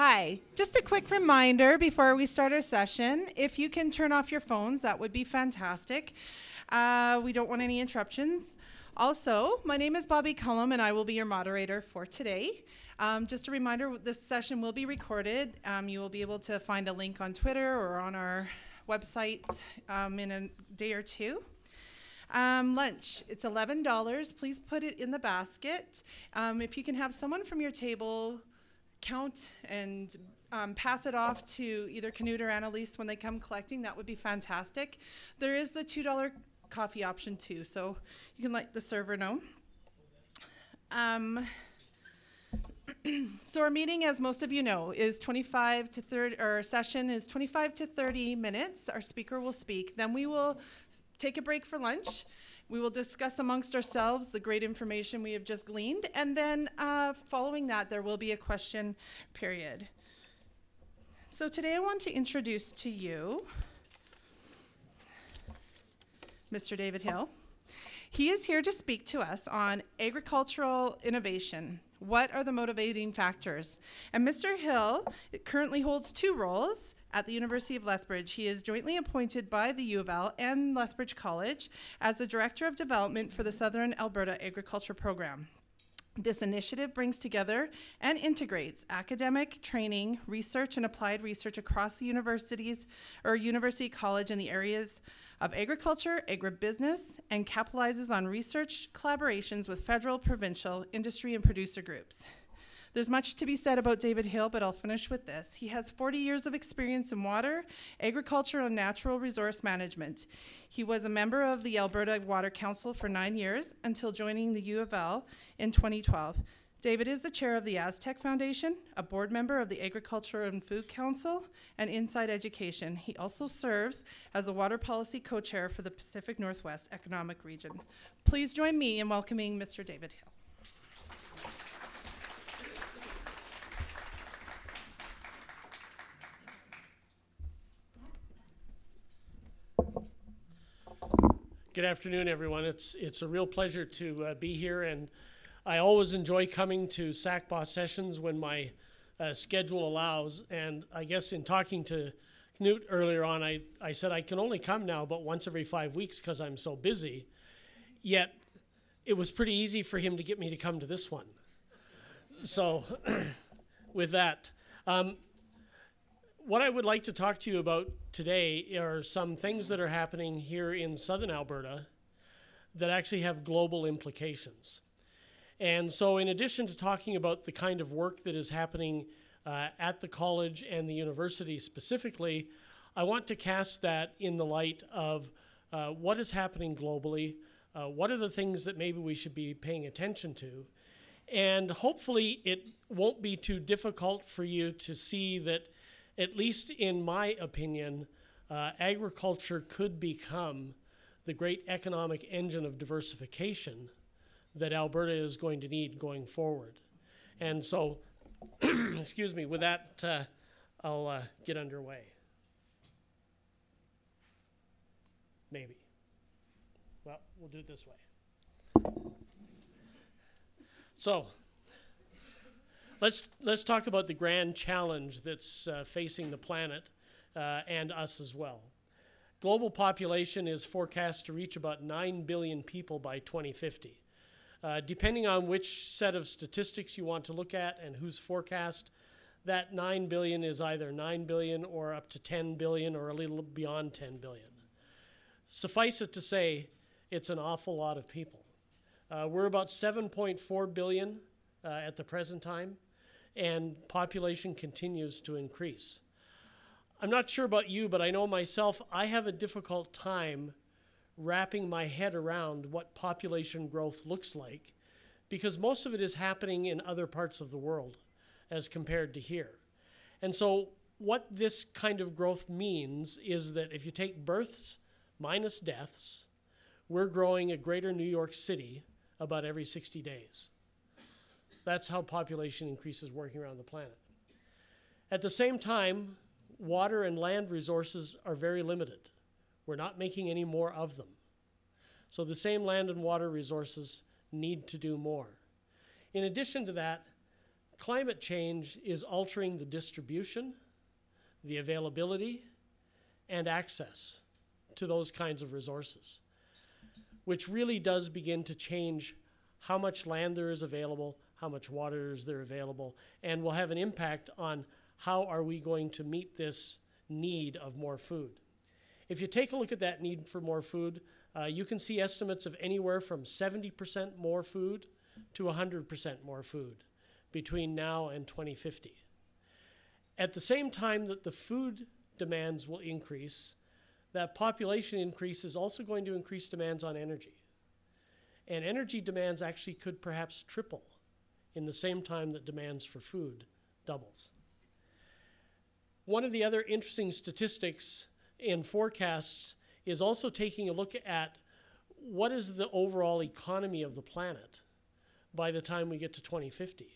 Hi, just a quick reminder before we start our session. If you can turn off your phones, that would be fantastic. Uh, we don't want any interruptions. Also, my name is Bobby Cullum, and I will be your moderator for today. Um, just a reminder this session will be recorded. Um, you will be able to find a link on Twitter or on our website um, in a day or two. Um, lunch, it's $11. Please put it in the basket. Um, if you can have someone from your table count and um, pass it off to either Canute or Annalise when they come collecting, that would be fantastic. There is the $2 coffee option too, so you can let the server know. Um, so our meeting, as most of you know, is 25 to 30, our session is 25 to 30 minutes. Our speaker will speak. Then we will take a break for lunch. We will discuss amongst ourselves the great information we have just gleaned, and then uh, following that, there will be a question period. So today I want to introduce to you Mr. David Hill. He is here to speak to us on agricultural innovation. What are the motivating factors? And Mr. Hill currently holds two roles at the University of Lethbridge. He is jointly appointed by the U of L and Lethbridge College as the Director of Development for the Southern Alberta Agriculture Program. This initiative brings together and integrates academic training, research, and applied research across the universities or university college in the areas of agriculture, agribusiness, and capitalizes on research collaborations with federal, provincial, industry, and producer groups. There's much to be said about David Hill, but I'll finish with this. He has 40 years of experience in water, agriculture, and natural resource management. He was a member of the Alberta Water Council for nine years until joining the U of L in 2012. David is the chair of the Aztec Foundation, a board member of the Agriculture and Food Council, and Inside Education. He also serves as the water policy co chair for the Pacific Northwest Economic Region. Please join me in welcoming Mr. David Hill. Good afternoon, everyone. It's it's a real pleasure to uh, be here, and I always enjoy coming to SACPA sessions when my uh, schedule allows. And I guess in talking to Knut earlier on, I, I said I can only come now but once every five weeks because I'm so busy. Yet it was pretty easy for him to get me to come to this one. So, with that, um, what I would like to talk to you about today are some things that are happening here in southern Alberta that actually have global implications. And so, in addition to talking about the kind of work that is happening uh, at the college and the university specifically, I want to cast that in the light of uh, what is happening globally, uh, what are the things that maybe we should be paying attention to, and hopefully it won't be too difficult for you to see that at least in my opinion, uh, agriculture could become the great economic engine of diversification that Alberta is going to need going forward. And so, excuse me, with that, uh, I'll uh, get underway. Maybe. Well, we'll do it this way. So, let's let's talk about the grand challenge that's uh, facing the planet uh, and us as well. Global population is forecast to reach about 9 billion people by 2050. Uh, depending on which set of statistics you want to look at and whose forecast, that 9 billion is either 9 billion or up to 10 billion or a little beyond 10 billion. Suffice it to say, it's an awful lot of people. Uh, we're about 7.4 billion uh, at the present time and population continues to increase. I'm not sure about you, but I know myself, I have a difficult time wrapping my head around what population growth looks like because most of it is happening in other parts of the world as compared to here. And so, what this kind of growth means is that if you take births minus deaths, we're growing a greater New York City about every 60 days. That's how population increases working around the planet. At the same time, water and land resources are very limited. We're not making any more of them. So the same land and water resources need to do more. In addition to that, climate change is altering the distribution, the availability, and access to those kinds of resources, which really does begin to change how much land there is available, how much water is there available, and will have an impact on how are we going to meet this need of more food. If you take a look at that need for more food, uh, you can see estimates of anywhere from 70% more food to 100% more food between now and 2050. At the same time that the food demands will increase, that population increase is also going to increase demands on energy. And energy demands actually could perhaps triple in the same time that demands for food doubles. One of the other interesting statistics in forecasts is also taking a look at what is the overall economy of the planet by the time we get to 2050.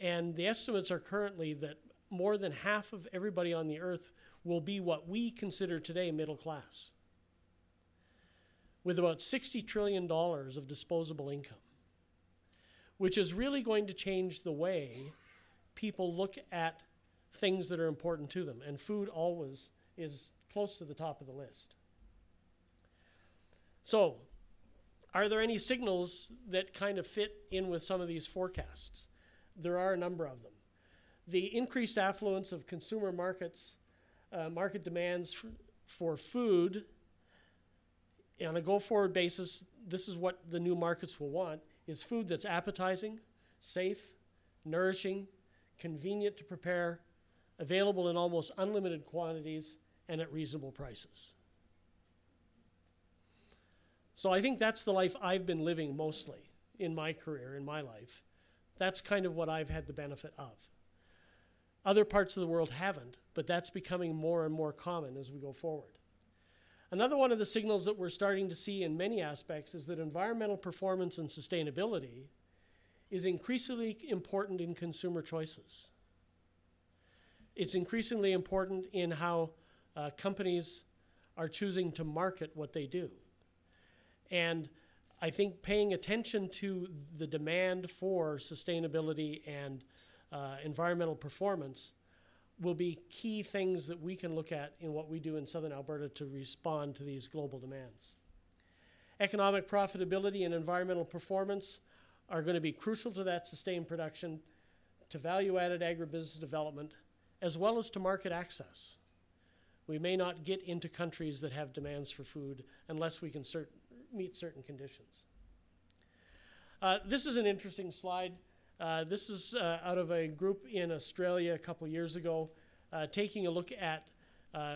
And the estimates are currently that more than half of everybody on the earth will be what we consider today middle class, with about $60 trillion of disposable income, which is really going to change the way people look at things that are important to them. And food always is close to the top of the list. So, are there any signals that kind of fit in with some of these forecasts? There are a number of them. The increased affluence of consumer markets, uh, market demands for, for food, on a go forward basis, this is what the new markets will want is food that's appetizing, safe, nourishing, convenient to prepare, available in almost unlimited quantities, and at reasonable prices. So I think that's the life I've been living mostly in my career, in my life. That's kind of what I've had the benefit of. Other parts of the world haven't, but that's becoming more and more common as we go forward. Another one of the signals that we're starting to see in many aspects is that environmental performance and sustainability is increasingly important in consumer choices. It's increasingly important in how uh, companies are choosing to market what they do. And I think paying attention to the demand for sustainability and uh, environmental performance will be key things that we can look at in what we do in southern Alberta to respond to these global demands. Economic profitability and environmental performance are going to be crucial to that sustained production, to value added agribusiness development, as well as to market access. We may not get into countries that have demands for food unless we can cert- meet certain conditions. Uh, this is an interesting slide. Uh, this is uh, out of a group in Australia a couple years ago, uh, taking a look at uh,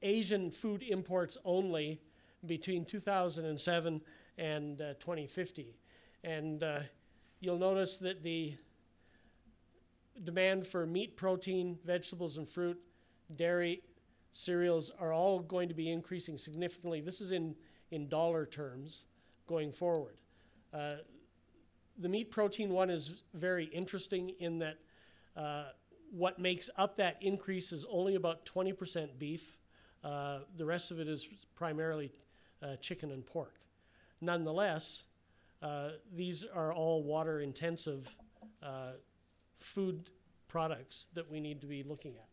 Asian food imports only between 2007 and uh, 2050. And you'll notice that the demand for meat, protein, vegetables, and fruit dairy, cereals are all going to be increasing significantly. This is in, in dollar terms going forward. The meat protein one is very interesting in that uh, what makes up that increase is only about 20% beef. Uh, the rest of it is primarily uh, chicken and pork. Nonetheless, uh, these are all water intensive uh, food products that we need to be looking at.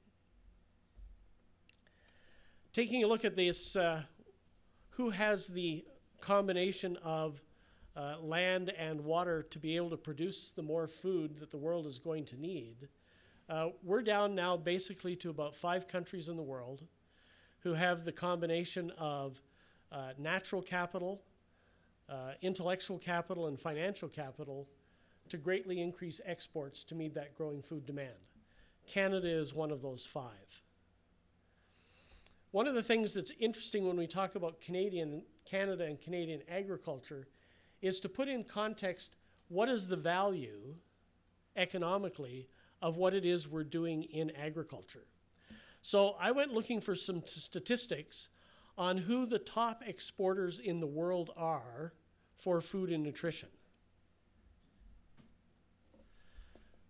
Taking a look at this, uh, who has the combination of uh, land and water to be able to produce the more food that the world is going to need? Uh, we're down now basically to about five countries in the world who have the combination of uh, natural capital, uh, intellectual capital, and financial capital to greatly increase exports to meet that growing food demand. Canada is one of those five. One of the things that's interesting when we talk about Canadian, Canada and Canadian agriculture is to put in context what is the value economically of what it is we're doing in agriculture. So I went looking for some t- statistics on who the top exporters in the world are for food and nutrition.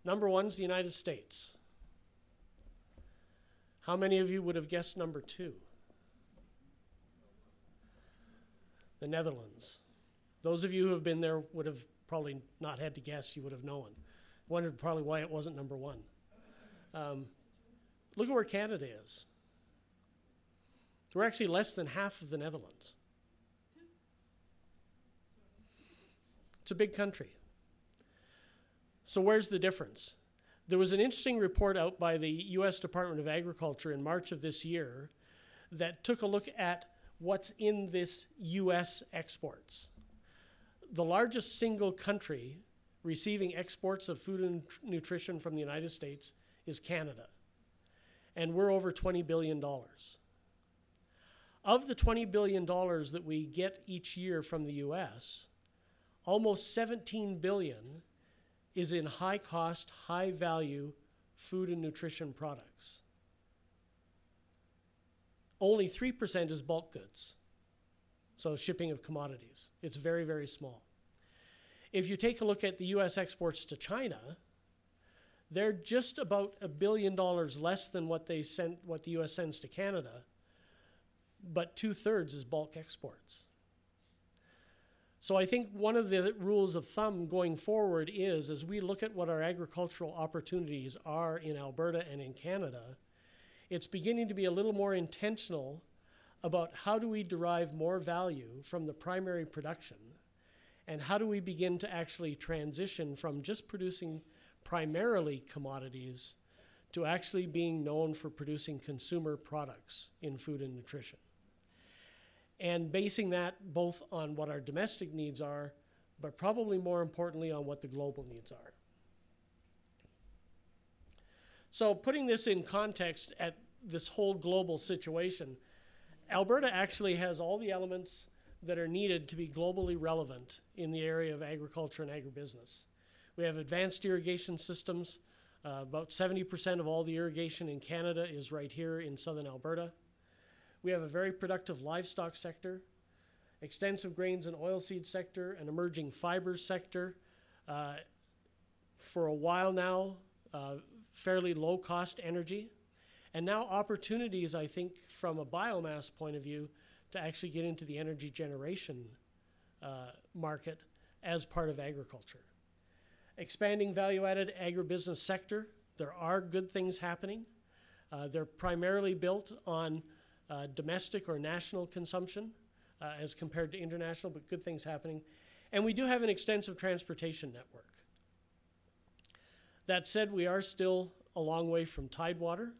Number one is the United States. How many of you would have guessed number two? The Netherlands. Those of you who have been there would have probably not had to guess, you would have known. Wondered probably why it wasn't number one. Um, look at where Canada is. We're actually less than half of the Netherlands. It's a big country. So, where's the difference? There was an interesting report out by the US Department of Agriculture in March of this year that took a look at what's in this US exports. The largest single country receiving exports of food and tr- nutrition from the United States is Canada. And we're over $20 billion. Of the $20 billion that we get each year from the US, almost 17 billion is in high cost, high value food and nutrition products. Only 3% is bulk goods, so shipping of commodities. It's very, very small. If you take a look at the US exports to China, they're just about a billion dollars less than what they sent what the US sends to Canada, but two thirds is bulk exports. So I think one of the rules of thumb going forward is as we look at what our agricultural opportunities are in Alberta and in Canada, it's beginning to be a little more intentional about how do we derive more value from the primary production and how do we begin to actually transition from just producing primarily commodities to actually being known for producing consumer products in food and nutrition and basing that both on what our domestic needs are, but probably more importantly on what the global needs are. So, putting this in context at this whole global situation, Alberta actually has all the elements that are needed to be globally relevant in the area of agriculture and agribusiness. We have advanced irrigation systems. Uh, about 70% of all the irrigation in Canada is right here in southern Alberta. We have a very productive livestock sector, extensive grains and oilseed sector, an emerging fibers sector. Uh, for a while now, uh, fairly low cost energy. And now opportunities, I think, from a biomass point of view, to actually get into the energy generation uh, market as part of agriculture. Expanding value added agribusiness sector, there are good things happening. Uh, they're primarily built on uh, domestic or national consumption uh, as compared to international, but good things happening. And we do have an extensive transportation network. That said, we are still a long way from Tidewater.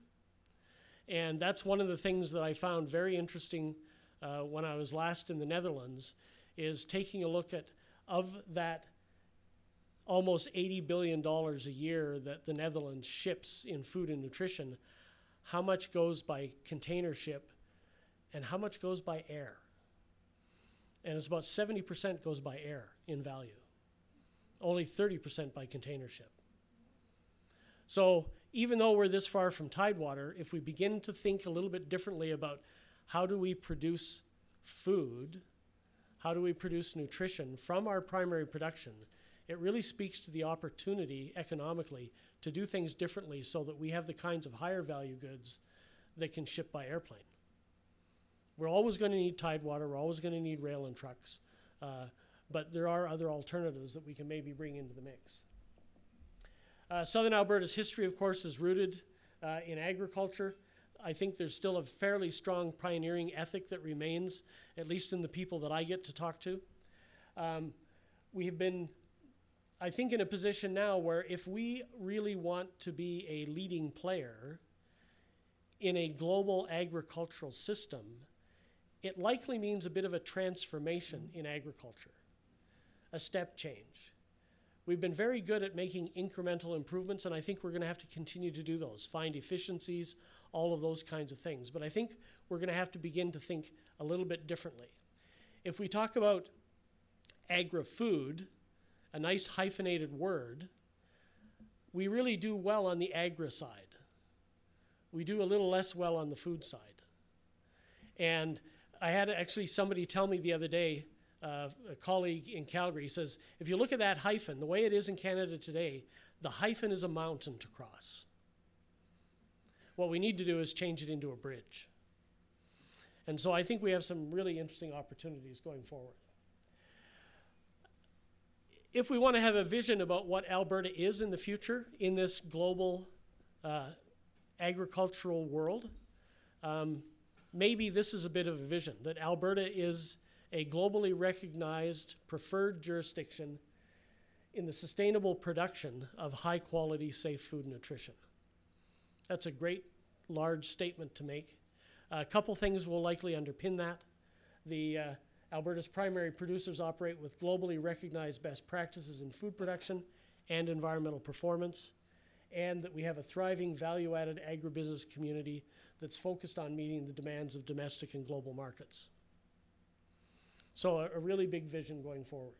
And that's one of the things that I found very interesting uh, when I was last in the Netherlands is taking a look at of that almost $80 billion a year that the Netherlands ships in food and nutrition, how much goes by container ship and how much goes by air. And it's about 70% goes by air in value, only 30% by container ship. So even though we're this far from Tidewater, if we begin to think a little bit differently about how do we produce food, how do we produce nutrition from our primary production, it really speaks to the opportunity economically to do things differently so that we have the kinds of higher value goods that can ship by airplane. We're always going to need Tidewater, we're always going to need rail and trucks, uh, but there are other alternatives that we can maybe bring into the mix. Uh, Southern Alberta's history, of course, is rooted uh, in agriculture. I think there's still a fairly strong pioneering ethic that remains, at least in the people that I get to talk to. Um, we have been, I think, in a position now where if we really want to be a leading player in a global agricultural system, it likely means a bit of a transformation in agriculture, a step change. We've been very good at making incremental improvements, and I think we're going to have to continue to do those, find efficiencies, all of those kinds of things. But I think we're going to have to begin to think a little bit differently. If we talk about agri food, a nice hyphenated word, we really do well on the agri side. We do a little less well on the food side. And I had actually somebody tell me the other day, uh, a colleague in Calgary says, if you look at that hyphen, the way it is in Canada today, the hyphen is a mountain to cross. What we need to do is change it into a bridge. And so I think we have some really interesting opportunities going forward. if we want to have a vision about what Alberta is in the future in this global uh, agricultural world, um, maybe this is a bit of a vision that Alberta is a globally recognized preferred jurisdiction in the sustainable production of high quality, safe food nutrition. That's a great, large statement to make. A couple things will likely underpin that. The uh, Alberta's primary producers operate with globally recognized best practices in food production and environmental performance, and that we have a thriving value added agribusiness community that's focused on meeting the demands of domestic and global markets. So, a, a really big vision going forward.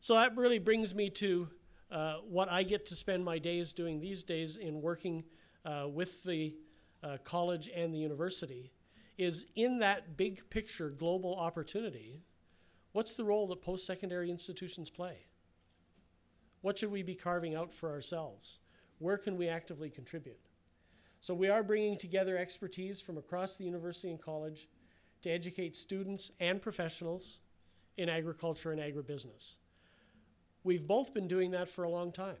So, that really brings me to uh, what I get to spend my days doing these days in working uh, with the uh, college and the university is in that big picture global opportunity, what's the role that post secondary institutions play? What should we be carving out for ourselves? Where can we actively contribute? So, we are bringing together expertise from across the university and college to educate students and professionals in agriculture and agribusiness. We've both been doing that for a long time.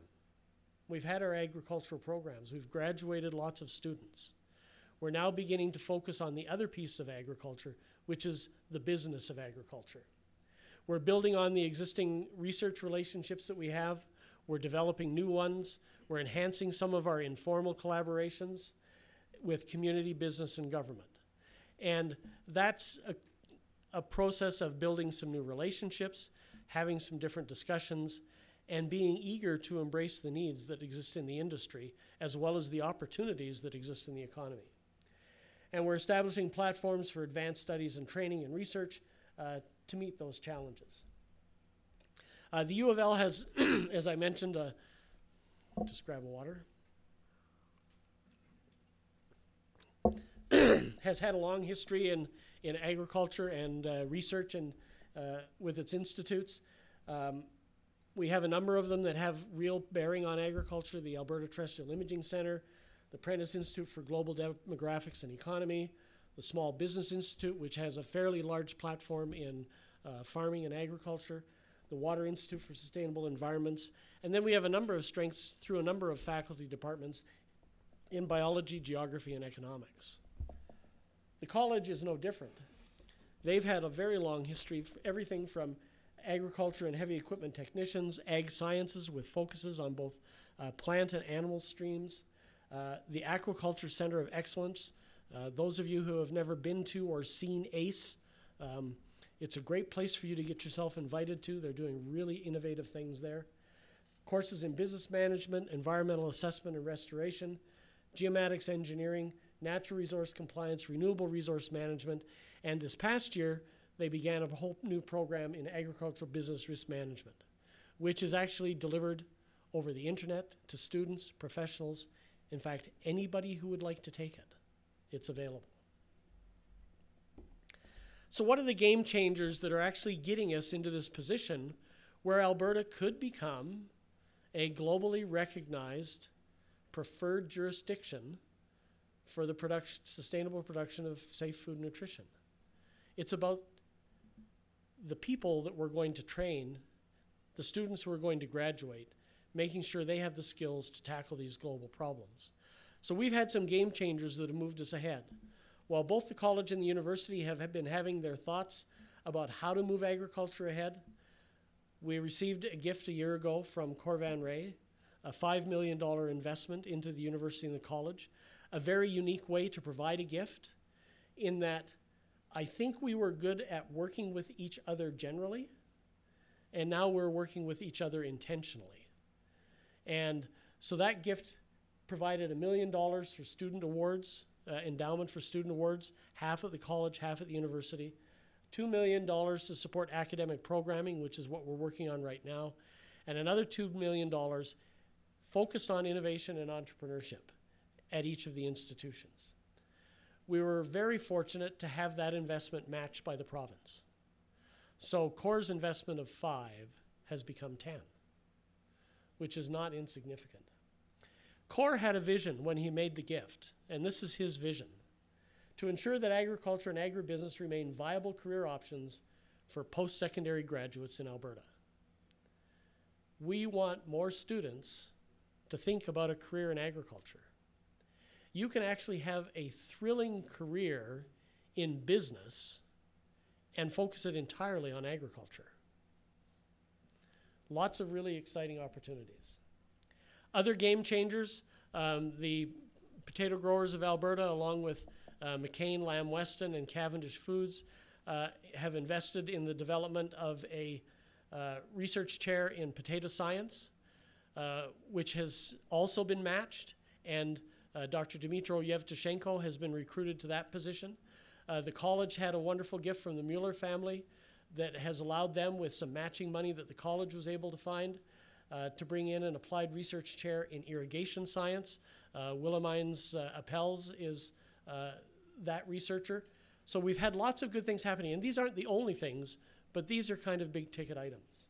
We've had our agricultural programs, we've graduated lots of students. We're now beginning to focus on the other piece of agriculture, which is the business of agriculture. We're building on the existing research relationships that we have. We're developing new ones. We're enhancing some of our informal collaborations with community, business, and government. And that's a, a process of building some new relationships, having some different discussions, and being eager to embrace the needs that exist in the industry as well as the opportunities that exist in the economy and we're establishing platforms for advanced studies and training and research uh, to meet those challenges. Uh, the U of L has, as I mentioned, uh, just grab a water, has had a long history in, in agriculture and uh, research and uh, with its institutes. Um, we have a number of them that have real bearing on agriculture the Alberta Terrestrial Imaging Center, the Prentice Institute for Global Demographics and Economy, the Small Business Institute, which has a fairly large platform in uh, farming and agriculture, the Water Institute for Sustainable Environments, and then we have a number of strengths through a number of faculty departments in biology, geography, and economics. The college is no different. They've had a very long history, everything from agriculture and heavy equipment technicians, ag sciences with focuses on both uh, plant and animal streams, uh, the Aquaculture Center of Excellence. Uh, those of you who have never been to or seen ACE, um, it's a great place for you to get yourself invited to. They're doing really innovative things there. Courses in business management, environmental assessment and restoration, geomatics engineering, natural resource compliance, renewable resource management, and this past year, they began a whole new program in agricultural business risk management, which is actually delivered over the internet to students, professionals, in fact, anybody who would like to take it, it's available. So, what are the game changers that are actually getting us into this position where Alberta could become a globally recognized preferred jurisdiction for the production, sustainable production of safe food and nutrition? It's about the people that we're going to train, the students who are going to graduate, making sure they have the skills to tackle these global problems. So we've had some game changers that have moved us ahead. While both the college and the university have been having their thoughts about how to move agriculture ahead, we received a gift a year ago from Cor Van Raay, a $5 million investment into the university and the college, a very unique way to provide a gift in that I think we were good at working with each other generally, and now we're working with each other intentionally. And so that gift provided a million dollars for student awards, uh, endowment for student awards, half at the college, half at the university. $2 million to support academic programming, which is what we're working on right now, and another $2 million focused on innovation and entrepreneurship at each of the institutions. We were very fortunate to have that investment matched by the province. So Cor's investment of five has become 10 which is not insignificant. Cor had a vision when he made the gift, and this is his vision to ensure that agriculture and agribusiness remain viable career options for post secondary graduates in Alberta. we want more students to think about a career in agriculture. You can actually have a thrilling career in business and focus it entirely on agriculture. Lots of really exciting opportunities. Other game changers, um, the potato growers of Alberta, along with uh, McCain, Lamb Weston, and Cavendish Foods, uh, have invested in the development of a uh, research chair in potato science, uh, which has also been matched, and uh, Dr. Dmytro Yevtushenko has been recruited to that position. Uh, the college had a wonderful gift from the Mueller family that has allowed them, with some matching money that the college was able to find, uh, to bring in an applied research chair in irrigation science. Uh, Willemijns uh, Appels is uh, that researcher. So we've had lots of good things happening, and these aren't the only things, but these are kind of big ticket items.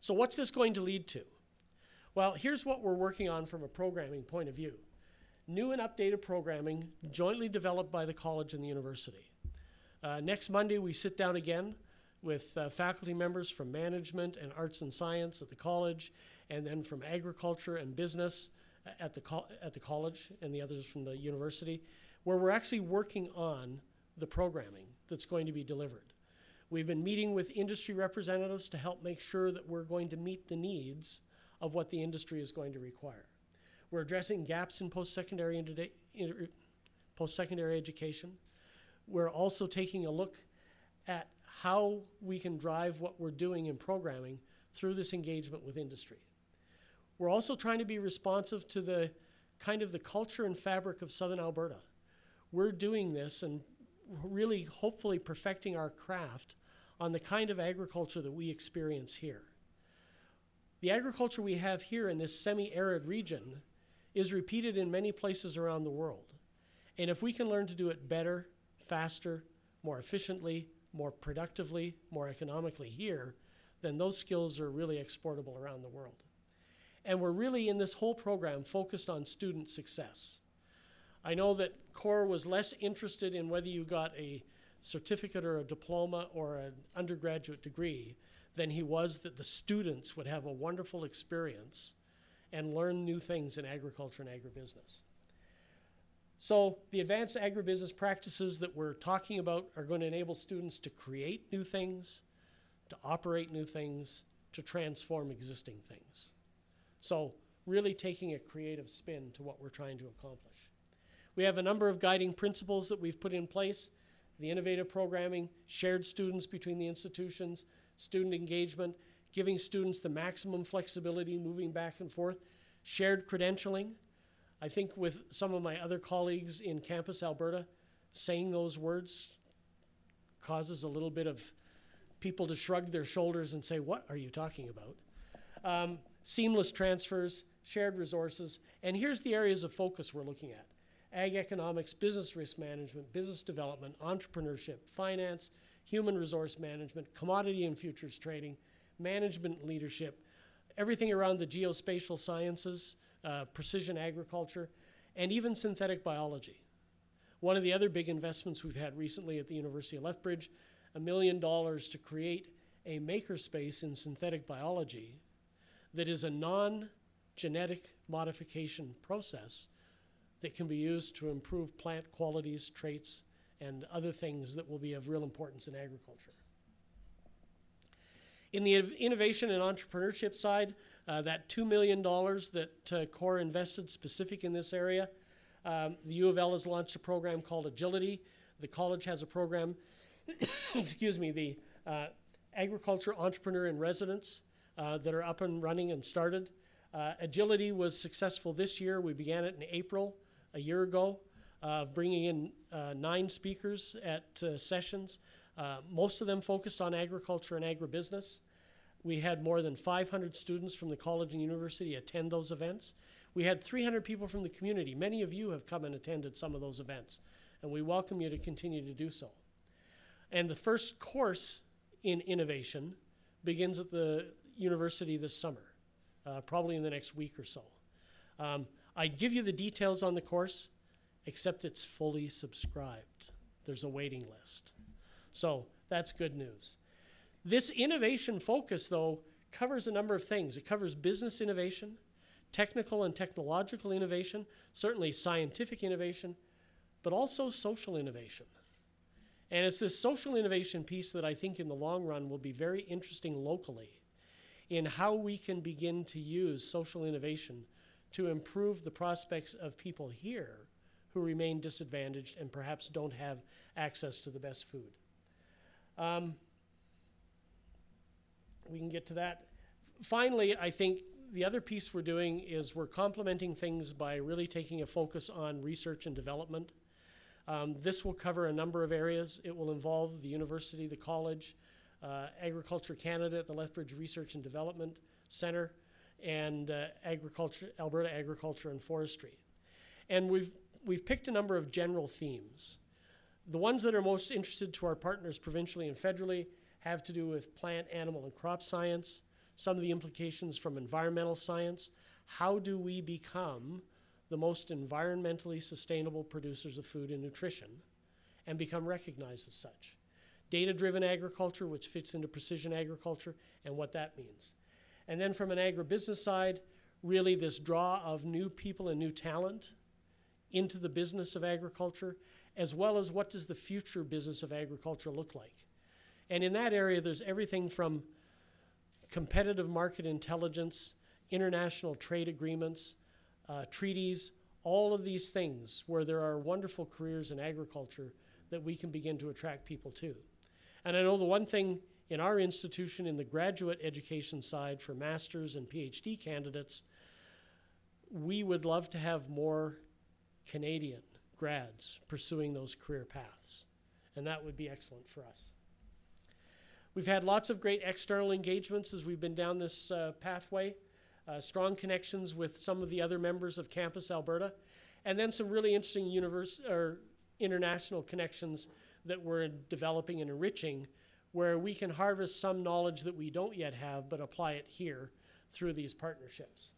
So, what's this going to lead to? Well, here's what we're working on from a programming point of view new and updated programming jointly developed by the college and the university. Uh, next Monday, we sit down again with uh, faculty members from management and arts and science at the college, and then from agriculture and business at the, co- at the college, and the others from the university, where we're actually working on the programming that's going to be delivered. We've been meeting with industry representatives to help make sure that we're going to meet the needs of what the industry is going to require. We're addressing gaps in post-secondary, er, post-secondary education. We're also taking a look at how we can drive what we're doing in programming through this engagement with industry. We're also trying to be responsive to the kind of the culture and fabric of southern Alberta. We're doing this and really hopefully perfecting our craft on the kind of agriculture that we experience here. The agriculture we have here in this semi arid region is repeated in many places around the world. And if we can learn to do it better, faster, more efficiently, more productively, more economically here, then those skills are really exportable around the world. And we're really in this whole program focused on student success. I know that Cor was less interested in whether you got a certificate or a diploma or an undergraduate degree than he was that the students would have a wonderful experience and learn new things in agriculture and agribusiness. So, the advanced agribusiness practices that we're talking about are going to enable students to create new things, to operate new things, to transform existing things. So, really taking a creative spin to what we're trying to accomplish. We have a number of guiding principles that we've put in place the innovative programming, shared students between the institutions, student engagement, giving students the maximum flexibility moving back and forth, shared credentialing. I think with some of my other colleagues in Campus Alberta, saying those words causes a little bit of people to shrug their shoulders and say, What are you talking about? Um, seamless transfers, shared resources, and here's the areas of focus we're looking at ag economics, business risk management, business development, entrepreneurship, finance, human resource management, commodity and futures trading, management leadership, everything around the geospatial sciences, uh, precision agriculture, and even synthetic biology. One of the other big investments we've had recently at the University of Lethbridge, a million dollars to create a makerspace in synthetic biology that is a non genetic modification process that can be used to improve plant qualities, traits, and other things that will be of real importance in agriculture. In the innovation and entrepreneurship side, uh, that $2 million that uh, Cor invested specific in this area, um, the U of L has launched a program called Agility. The college has a program, excuse me, the uh, Agriculture Entrepreneur in Residence uh, that are up and running and started. Uh, Agility was successful this year. We began it in April a year ago of bringing in uh, nine speakers at uh, sessions, uh, most of them focused on agriculture and agribusiness. We had more than 500 students from the college and university attend those events. We had 300 people from the community. Many of you have come and attended some of those events, and we welcome you to continue to do so. And the first course in innovation begins at the university this summer, uh, probably in the next week or so. Um, I'd give you the details on the course except it's fully subscribed. There's a waiting list. So that's good news. This innovation focus, though, covers a number of things. It covers business innovation, technical and technological innovation, certainly scientific innovation, but also social innovation. And it's this social innovation piece that I think in the long run will be very interesting locally in how we can begin to use social innovation to improve the prospects of people here who remain disadvantaged and perhaps don't have access to the best food. Um, we can get to that. Finally, I think the other piece we're doing is we're complementing things by really taking a focus on research and development. Um, this will cover a number of areas. It will involve the university, the college, uh, Agriculture Canada the Lethbridge Research and Development Center, and uh, agriculture, Alberta Agriculture and Forestry. And we've, we've picked a number of general themes. The ones that are most interested to our partners provincially and federally have to do with plant, animal, and crop science, some of the implications from environmental science. How do we become the most environmentally sustainable producers of food and nutrition and become recognized as such? Data driven agriculture, which fits into precision agriculture, and what that means. And then from an agribusiness side, really this draw of new people and new talent into the business of agriculture, as well as what does the future business of agriculture look like. And in that area, there's everything from competitive market intelligence, international trade agreements, uh, treaties, all of these things where there are wonderful careers in agriculture that we can begin to attract people to. And I know the one thing in our institution, in the graduate education side for master's and PhD candidates, we would love to have more Canadian grads pursuing those career paths. And that would be excellent for us. We've had lots of great external engagements as we've been down this uh, pathway, uh, strong connections with some of the other members of Campus Alberta, and then some really interesting univers- or international connections that we're developing and enriching where we can harvest some knowledge that we don't yet have but apply it here through these partnerships.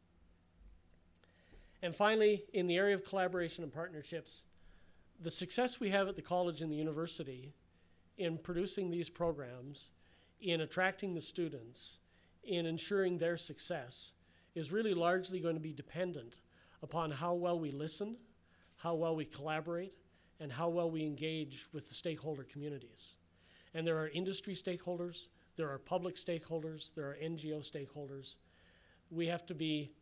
And finally, in the area of collaboration and partnerships, the success we have at the college and the university in producing these programs, in attracting the students, in ensuring their success, is really largely going to be dependent upon how well we listen, how well we collaborate, and how well we engage with the stakeholder communities. And there are industry stakeholders, there are public stakeholders, there are NGO stakeholders. We have to be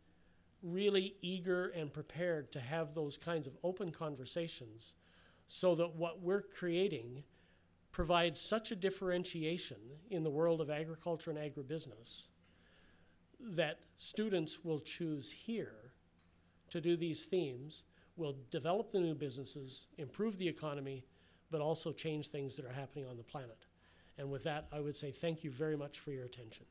really eager and prepared to have those kinds of open conversations so that what we're creating provides such a differentiation in the world of agriculture and agribusiness that students will choose here to do these themes, will develop the new businesses, improve the economy, but also change things that are happening on the planet. And with that, I would say thank you very much for your attention.